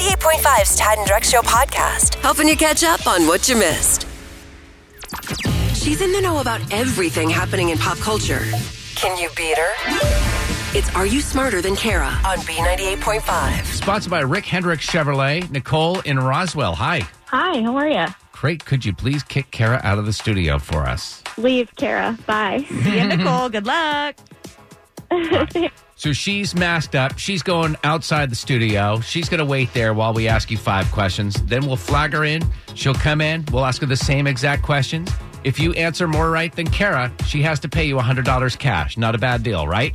B98.5's Tad and Drex Show podcast, helping you catch up on what you missed. She's in the know about everything happening in pop culture. Can you beat her? It's Are You Smarter Than Kara on B98.5. Sponsored by Rick Hendrick Chevrolet. Nicole in Roswell. Hi. Hi, how are you? Great. Could you please kick Kara out of the studio for us? Leave, Kara. Bye. See ya, Nicole. Good luck. So she's masked up. She's going outside the studio. She's going to wait there while we ask you five questions. Then we'll flag her in. She'll come in. We'll ask her the same exact questions. If you answer more right than Kara, she has to pay you $100 cash. Not a bad deal, right?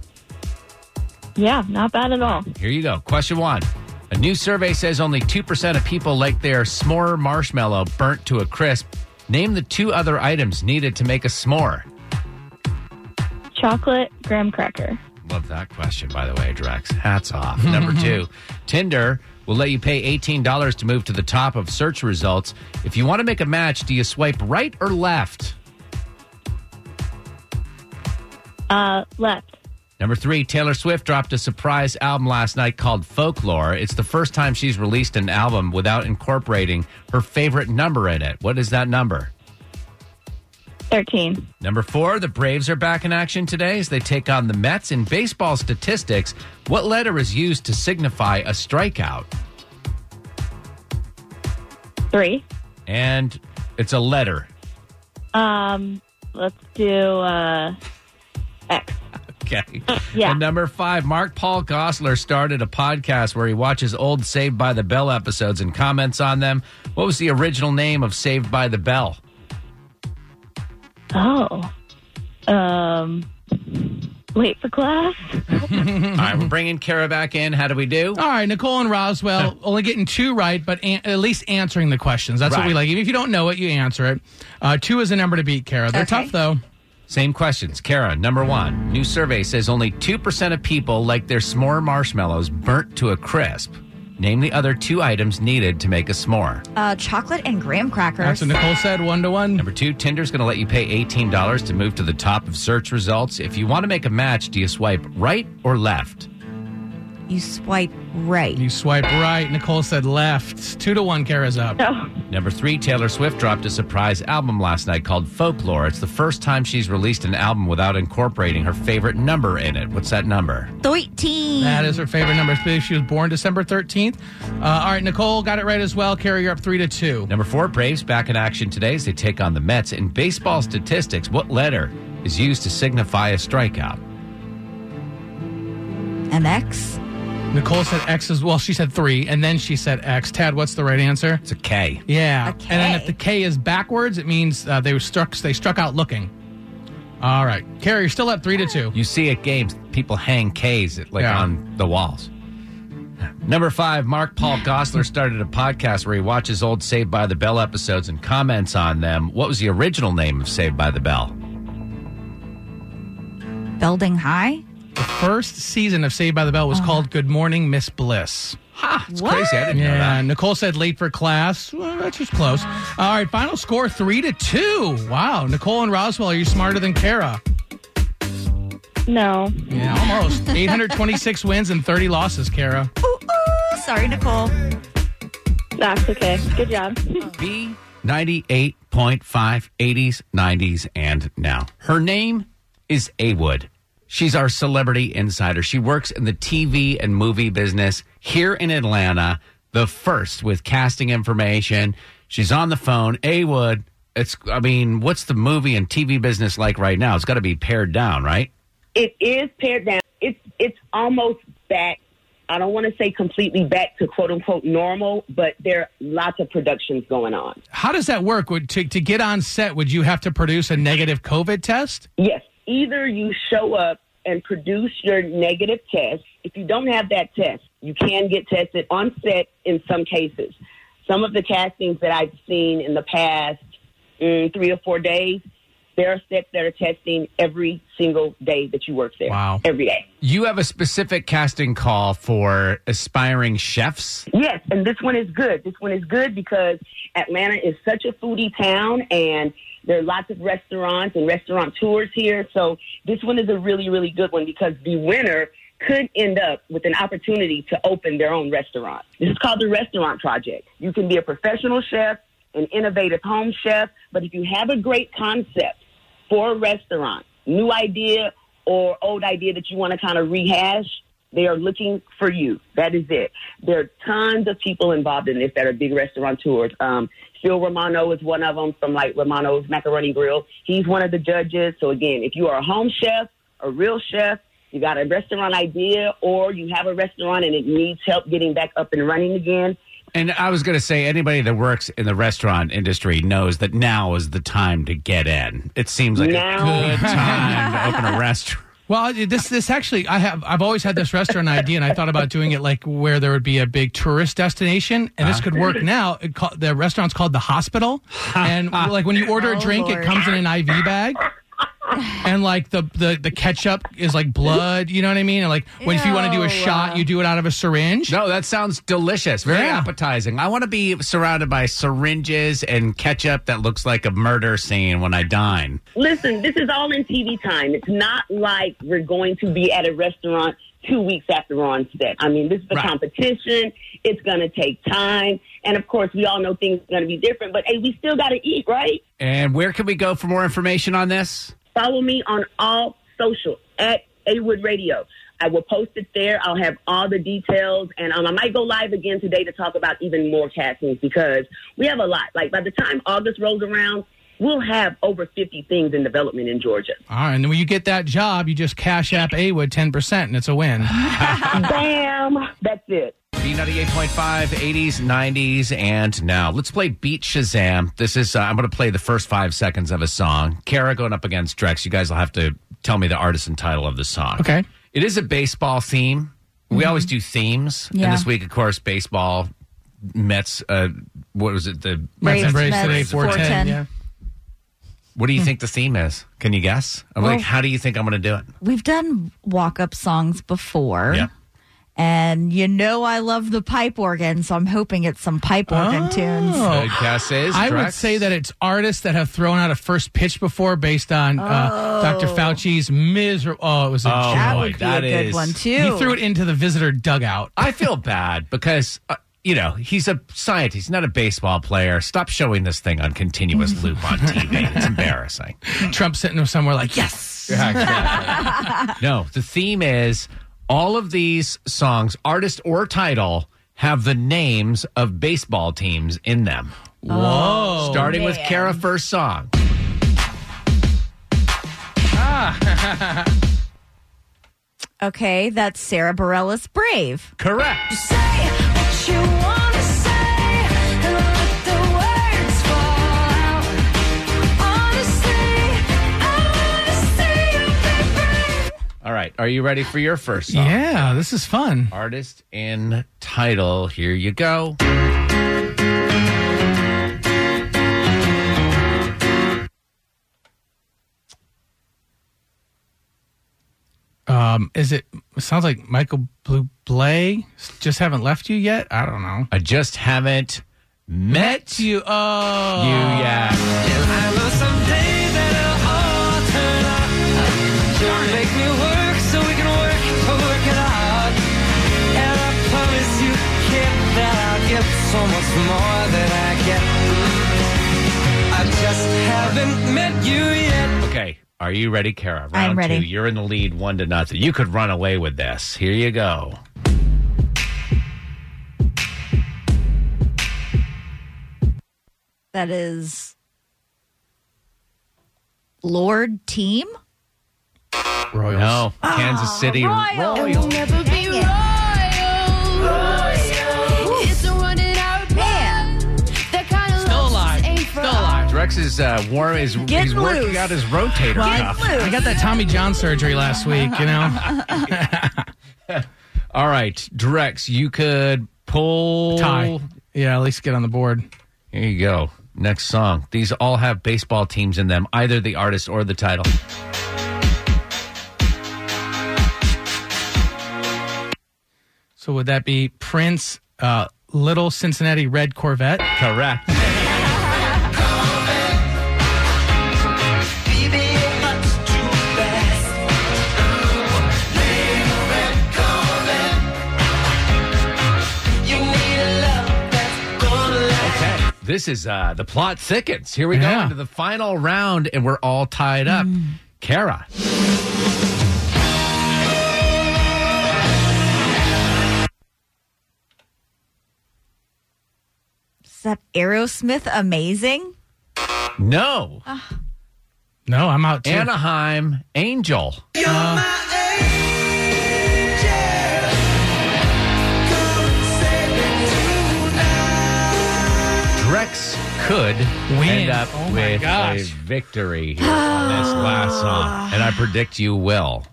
yeah, not bad at all. Here you go. Question one. A new survey says only 2% of people like their s'more marshmallow burnt to a crisp. Name the two other items needed to make a s'more. Chocolate graham cracker. Love that question, by the way, Drex. Hats off. Number two, Tinder will let you pay $18 to move to the top of search results. If you want to make a match, do you swipe right or left? Uh, left. Number three, Taylor Swift dropped a surprise album last night called Folklore. It's the first time she's released an album without incorporating her favorite number in it. What is that number? 13. Number four, the Braves are back in action today as they take on the Mets. In baseball statistics, what letter is used to signify a strikeout? Three. And it's a letter. Um, let's do uh, X. Okay. Yeah. And number five, Mark Paul Gosselaar started a podcast where he watches old Saved by the Bell episodes and comments on them. What was the original name of Saved by the Bell? Oh. Um, late for class. All right, we're bringing Kara back in. How do we do? All right, Nicole and Roswell only getting two right, but an- at least answering the questions. That's what we Right. like. Even if you don't know it, you answer it. Uh, two is a number to beat, Kara. They're Okay. tough, though. Same questions. Kara, number one. New survey says only 2% of people like their s'more marshmallows burnt to a crisp. Name the other two items needed to make a s'more. Uh, chocolate and graham crackers. That's what Nicole said, one to one. Number two, Tinder's going to let you pay $18 to move to the top of search results. If you want to make a match, do you swipe right or left? You swipe right. You swipe right. Nicole said left. Two to one, Kara's up. No. Number three, Taylor Swift dropped a surprise album last night called Folklore. It's the first time she's released an album without incorporating her favorite number in it. What's that number? 13. That is her favorite number. She was born December 13th. Uh, all right, Nicole got it right as well. Kara, you're up three to two. Number four, Braves back in action today as they take on the Mets. In baseball statistics, what letter is used to signify a strikeout? An X. Nicole said X as well. She said three, and then she said X. Tad, what's the right answer? It's a K. Yeah. A And then if the K is backwards, it means uh, they were struck. They struck out looking. All right, Kara, you're still up three to two. You see at games, people hang Ks like Yeah. on the walls. Number five, Mark Paul Gosselaar started a podcast where he watches old Saved by the Bell episodes and comments on them. What was the original name of Saved by the Bell? Building High. The first season of Saved by the Bell was oh. called Good Morning, Miss Bliss. Ha! It's What? crazy. I didn't know that. Nicole said late for class. Well, that's just close. All right, final score three to two. Wow, Nicole and Roswell, are you smarter than Kara? No. Yeah, almost. 826 wins and 30 losses, Kara. Ooh, ooh. Sorry, Nicole. That's okay. Good job. B 98.5, 80s, 90s, and now. Her name is A Wood. She's our celebrity insider. She works in the TV and movie business here in Atlanta, the first with casting information. She's on the phone. A Wood, it's, I mean, what's the movie and TV business like right now? It's got to be pared down, right? it is pared down. It's it's almost back. I don't want to say completely back to quote unquote normal, but there are lots of productions going on. How does that work? Would to, to get on set, would you have to produce a negative COVID test? Yes, either you show up and produce your negative test. If you don't have that test, you can get tested on set in some cases. Some of the castings that I've seen in the past mm, three or four days, there are sets that are testing every single day that you work there. Wow. Every day. You have a specific casting call for aspiring chefs. Yes, and this one is good. This one is good because Atlanta is such a foodie town and there are lots of restaurants and restaurant tours here. So this one is a really, really good one because the winner could end up with an opportunity to open their own restaurant. This is called the Restaurant Project. You can be a professional chef, an innovative home chef, but if you have a great concept for a restaurant, new idea or old idea that you want to kind of rehash, they are looking for you. That is it. There are tons of people involved in this that are big restaurateurs. Um, Phil Romano is one of them from like Romano's Macaroni Grill. He's one of the judges. So again, if you are a home chef, a real chef, you got a restaurant idea, or you have a restaurant and it needs help getting back up and running again, And I was going to say, anybody that works in the restaurant industry knows that now is the time to get in. It seems like Now. a good time to open a restaurant. Well, this this actually, I have I've always had this restaurant idea, and I thought about doing it like where there would be a big tourist destination, and this ah. could work now. It the restaurant's called the Hospital, and like when you order a Oh, drink, Lord. it comes in an IV bag. And like the, the the ketchup is like blood, you know what I mean? And like when if you want to do a Ew. shot, you do it out of a syringe. No, that sounds delicious. Very Yeah. appetizing. I want to be surrounded by syringes and ketchup that looks like a murder scene when I dine. Listen, this is all in TV time. It's not like we're going to be at a restaurant two weeks after we're on set. I mean, this is a Right. competition. It's going to take time. And of course, we all know things are going to be different, but hey, we still got to eat, right? And where can we go for more information on this? Follow me on all social at Awood Radio. I will post it there. I'll have all the details, and um, I might go live again today to talk about even more castings because we have a lot. Like by the time August rolls around, we'll have over 50 things in development in Georgia. All right, and when you get that job, you just cash app Awood ten percent, and it's a win. Bam! That's it. B98.5, 80s, 90s, and now. Let's play Beat Shazam. This is, uh, I'm going to play the first five seconds of a song. Kara going up against Drex. You guys will have to tell me the artist and title of the song. Okay. It is a baseball theme. We always do themes. And this week, of course, baseball, Mets, uh, what was it? The Braves, Mets and Braves Mets, today, 410. 410. Yeah. What do you think the theme is? Can you guess? I'm Well- like, how do you think I'm going to do it? We've done walk up songs before. Yeah. And you know I love the pipe organ, so I'm hoping it's some pipe organ tunes. Good guess is I would Drex? say that it's artists that have thrown out a first pitch before based on uh, Dr. Fauci's miserable. Oh, it was a Oh, joke. that boy, would be that a good is- one too. He threw it into the visitor dugout. I feel bad because uh, you know he's a scientist, he's not a baseball player. Stop showing this thing on continuous loop on TV. It's embarrassing. Trump sitting there somewhere like, yes. No, the theme is all of these songs, artist or title, have the names of baseball teams in them. Whoa. Starting with man. Kara first song. Ah. Okay, that's Sara Bareilles Brave. Correct. Say what you wanna say and let the words fall out. Honestly, I wanna see you be brave. All right. Are you ready for your first song? Yeah, this is fun. Artist and title. Here you go. Um, is it, it sounds like Michael Bublé just haven't left you yet? I don't know. I just haven't met you Oh You, oh. yet. I Are you ready, Kara? Round I'm ready. two. You're in the lead, one to nothing. You could run away with this. Here you go. That is Lorde Team. Royals. No, Kansas oh, City Royals. Royals. Drex is uh, warm. Is Get he's working loose. out his rotator Get cuff. loose. I got that Tommy John surgery last week, you know? All right, Drex, you could pull Tie. Yeah, at least get on the board. Here you go. Next song. These all have baseball teams in them, either the artist or the title. So would that be Prince, uh, Little Cincinnati Red Corvette? Correct. This is uh the plot thickens. Here we go Yeah. into the final round, and we're all tied up. Kara. Is that Aerosmith amazing? No. No, I'm out too. Anaheim Angel. Could Win. end up Oh with gosh. a victory here on this last song, and I predict you will.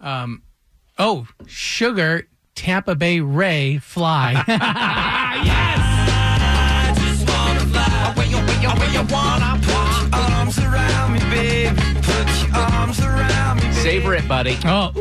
Um, oh, Sugar, Tampa Bay Ray, Fly. Savor it, buddy. oh,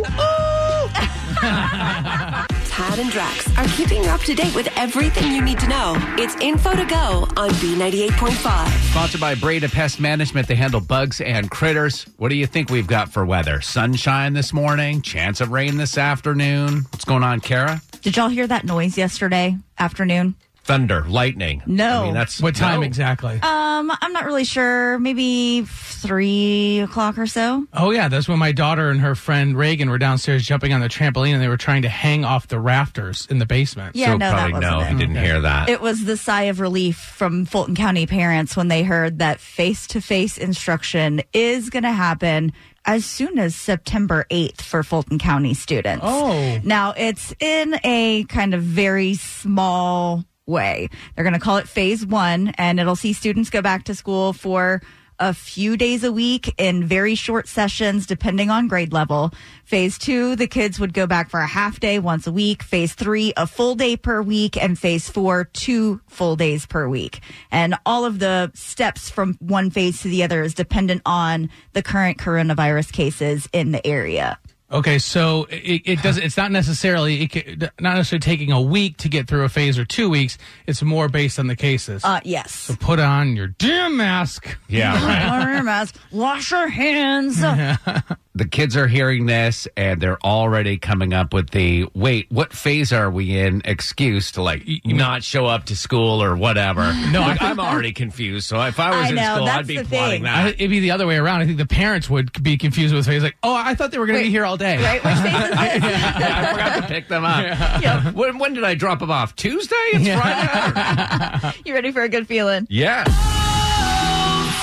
Tad and Drex are keeping you up to date with everything you need to know. It's info to go on B98.5. Sponsored by Breda Pest Management. They handle bugs and critters. What do you think we've got for weather? Sunshine this morning, chance of rain this afternoon. What's going on, Kara? Did y'all hear that noise yesterday afternoon? Thunder, lightning. No. I mean, that's what time no. exactly? Um, I'm not really sure. Maybe three o'clock or so. Oh yeah, that's when my daughter and her friend Reagan were downstairs jumping on the trampoline, and they were trying to hang off the rafters in the basement. Yeah, so no, that probably wasn't no, it. he didn't hear that. It was the sigh of relief from Fulton County parents when they heard that face to face instruction is going to happen as soon as September 8th for Fulton County students. Oh. Now, it's in a kind of very small way. They're going to call it phase one, and it'll see students go back to school for a few days a week in very short sessions, depending on grade level. Phase two, the kids would go back for a half day once a week. Phase three, a full day per week. And phase four, two full days per week. And all of the steps from one phase to the other is dependent on the current coronavirus cases in the area. Okay, so it, it does. It's not necessarily it, ca- not necessarily taking a week to get through a phase or two weeks. It's more based on the cases. Uh, yes. so put on your damn mask. yeah, right. Wear your mask. Wash your hands. the kids are hearing this and they're already coming up with the wait, what phase are we in? Excuse to like not show up to school or whatever. No, Like, I- I'm already confused. So if I was I in know, school, that's I'd be the plotting thing. I, that. it'd be the other way around. I think the parents would be confused with phase. Like, oh, I thought they were going to Wait, be here all day. Right? Which phase is this? I forgot to pick them up. When, when did I drop them off? Tuesday? It's Friday. You ready for a good feeling? yeah.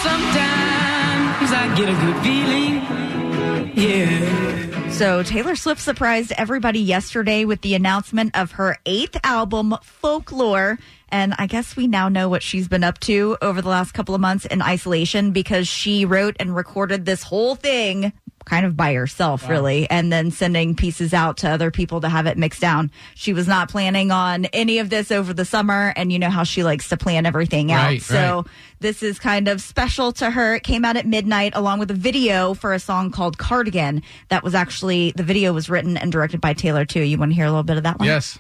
Sometimes I get a good feeling. Yeah. So Taylor Swift surprised everybody yesterday with the announcement of her eighth album, Folklore. And I guess we now know what she's been up to over the last couple of months in isolation because she wrote and recorded this whole thing kind of by herself, really, and then sending pieces out to other people to have it mixed down. She was not planning on any of this over the summer, and you know how she likes to plan everything out. Right, so right. this is kind of special to her. It came out at midnight along with a video for a song called Cardigan. That was actually, the video was written and directed by Taylor, too. You want to hear a little bit of that one? Yes.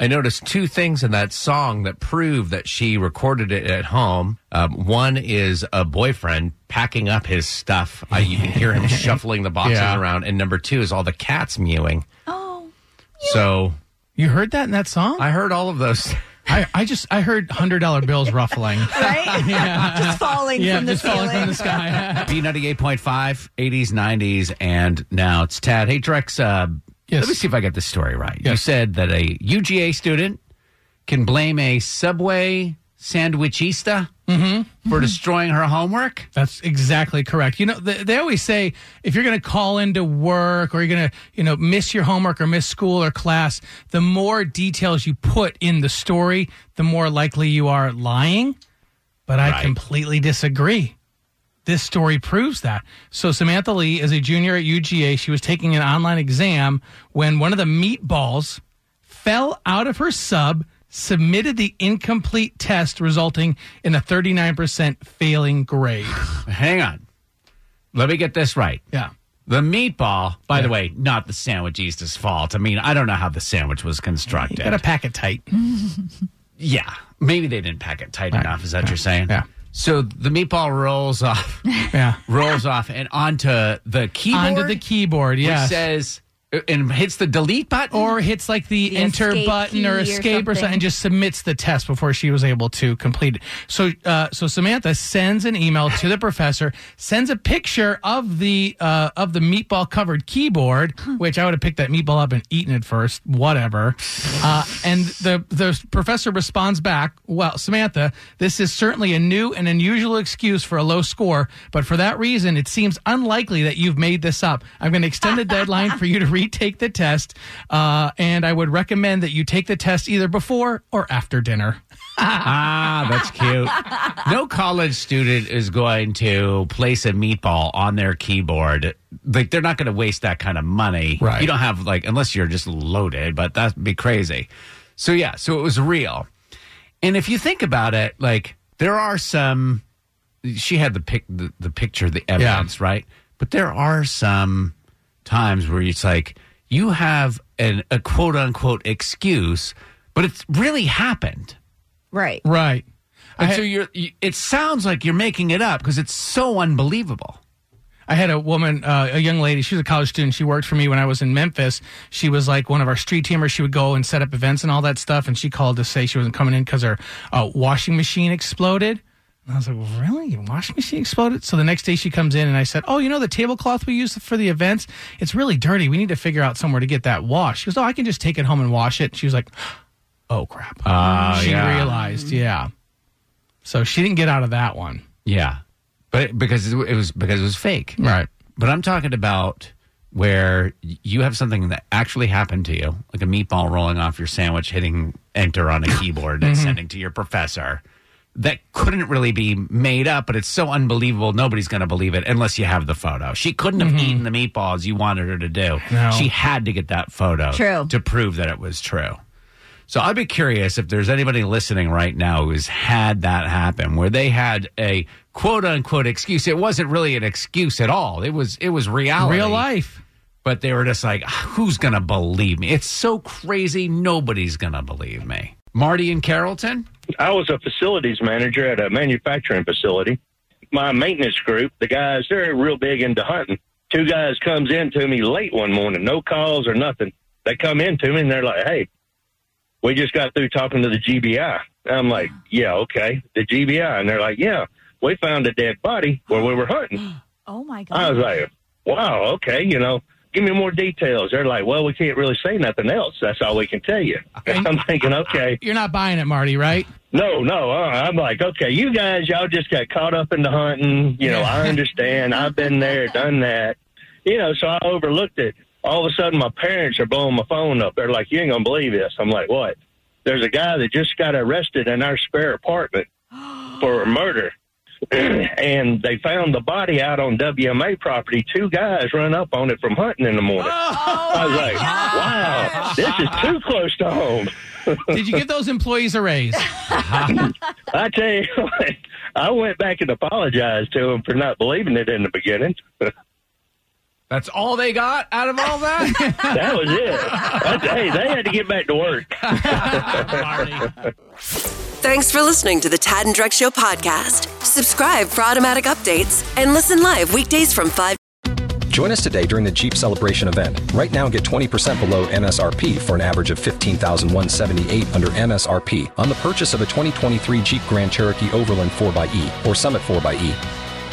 I noticed two things in that song that prove that she recorded it at home. Um, one is a boyfriend packing up his stuff. I, you can hear him shuffling the boxes Yeah. around. And number two is all the cats mewing. Oh. So You heard that in that song? I heard all of those. I, I just I heard hundred dollar bills ruffling. Right? just falling yeah, from the just falling from the sky. B98.5, 80s, 90s, and now it's Tad. Hey, Drex, uh, Yes. let me see if I got this story right. You said that a UGA student can blame a Subway sandwichista Mm-hmm. for destroying her homework. That's exactly correct. You know, they, they always say if you're going to call into work or you're going to, you know, miss your homework or miss school or class, the more details you put in the story, the more likely you are lying. But I Right. completely disagree. This story proves that. So Samantha Lee is a junior at UGA. She was taking an online exam when one of the meatballs fell out of her sub, submitted the incomplete test, resulting in a 39% failing grade. Hang on. Let me get this right. Yeah. The meatball, by the way, not the sandwich sandwichista's fault. I mean, I don't know how the sandwich was You constructed. got to pack it tight. yeah, maybe they didn't pack it tight enough. Is that what you're saying? Yeah. So the meatball rolls off, Yeah. rolls off, and onto the keyboard. Onto the keyboard, which yes. says and hits the delete button. or hits like the, The enter button or key or escape or something. something. and just submits the test before she was able to complete it. So, uh, so Samantha sends an email to the professor, sends a picture of the uh, of the meatball covered keyboard, which I would have picked that meatball up and eaten it first, whatever. Uh, and the the professor responds back, "Well, Samantha, this is certainly a new and unusual excuse for a low score, but for that reason, it seems unlikely that you've made this up. I'm going to extend the deadline for you to retake the test, uh, and I would recommend that you take the test either before or after dinner. ah, that's cute. no college student is going to place a meatball on their keyboard. Like they're not going to waste that kind of money. Right. You don't have like unless you're just loaded, but that'd be crazy. So yeah, so it was real. And if you think about it, like there are some she had the pic the, the picture, the evidence, right? But there are some times where it's like you have an, a quote unquote excuse, but it's really happened. Right. Right. And I- so you're, you, it sounds like you're making it up because it's so unbelievable. I had a woman, uh, a young lady. She was a college student. She worked for me when I was in Memphis. She was like one of our street teamers. She would go and set up events and all that stuff. And she called to say she wasn't coming in because her uh, washing machine exploded. And I was like, really? Your washing machine exploded? So the next day she comes in and I said, oh, you know the tablecloth we use for the events? It's really dirty. We need to figure out somewhere to get that washed. She goes, oh, I can just take it home and wash it. She was like, oh crap. Oh, she yeah. realized, mm-hmm. yeah. So she didn't get out of that one. Yeah, but because it was because it was fake. Right. But I'm talking about where you have something that actually happened to you, like a meatball rolling off your sandwich, hitting enter on a keyboard and mm-hmm. sending to your professor. That couldn't really be made up, but it's so unbelievable. Nobody's going to believe it unless you have the photo. She couldn't have mm-hmm. eaten the meatballs you wanted her to do. No. She had to get that photo True. to prove that it was true. So I'd be curious if there's anybody listening right now who's had that happen, where they had a quote unquote excuse. It wasn't really an excuse at all. It was it was reality, Real life. But they were just like, who's gonna believe me? It's so crazy. Nobody's gonna believe me. Marty and Carrollton. I was a facilities manager at a manufacturing facility. My maintenance group, the guys, they're real big into hunting. Two guys comes in to me late one morning, no calls or nothing. They come in to me and they're like, "Hey, we just got through talking to the GBI." And I'm like, "Yeah, okay, the GBI." And they're like, "Yeah, we found a dead body where we were hunting." Oh my god! I was like, "Wow, okay, you know." Give me more details. They're like, well, we can't really say nothing else. That's all we can tell you. And I'm thinking, okay, You're not buying it, Marty, right? no, no. Uh, I'm like, okay, you guys, y'all just got caught up in the hunting. You know, I understand. I've been there, done that. You know, so I overlooked it. All of a sudden, my parents are blowing my phone up. They're like, you ain't gonna believe this. I'm like, what? There's a guy that just got arrested in our spare apartment for murder. and they found the body out on WMA property. Two guys run up on it from hunting in the morning. Oh, I was like, wow, this is too close to home. Did you give those employees a raise? I tell you what, I went back and apologized to them for not believing it in the beginning. That's all they got out of all that. that was it. That's, hey, they had to get back to work. Thanks for listening to the Tad and Drex Show podcast. Subscribe for automatic updates and listen live weekdays from 5 Join us today during the Jeep Celebration event. Right now, get 20% below MSRP for an average of 15178 under MSRP on the purchase of a 2023 Jeep Grand Cherokee Overland 4xE or Summit 4xE.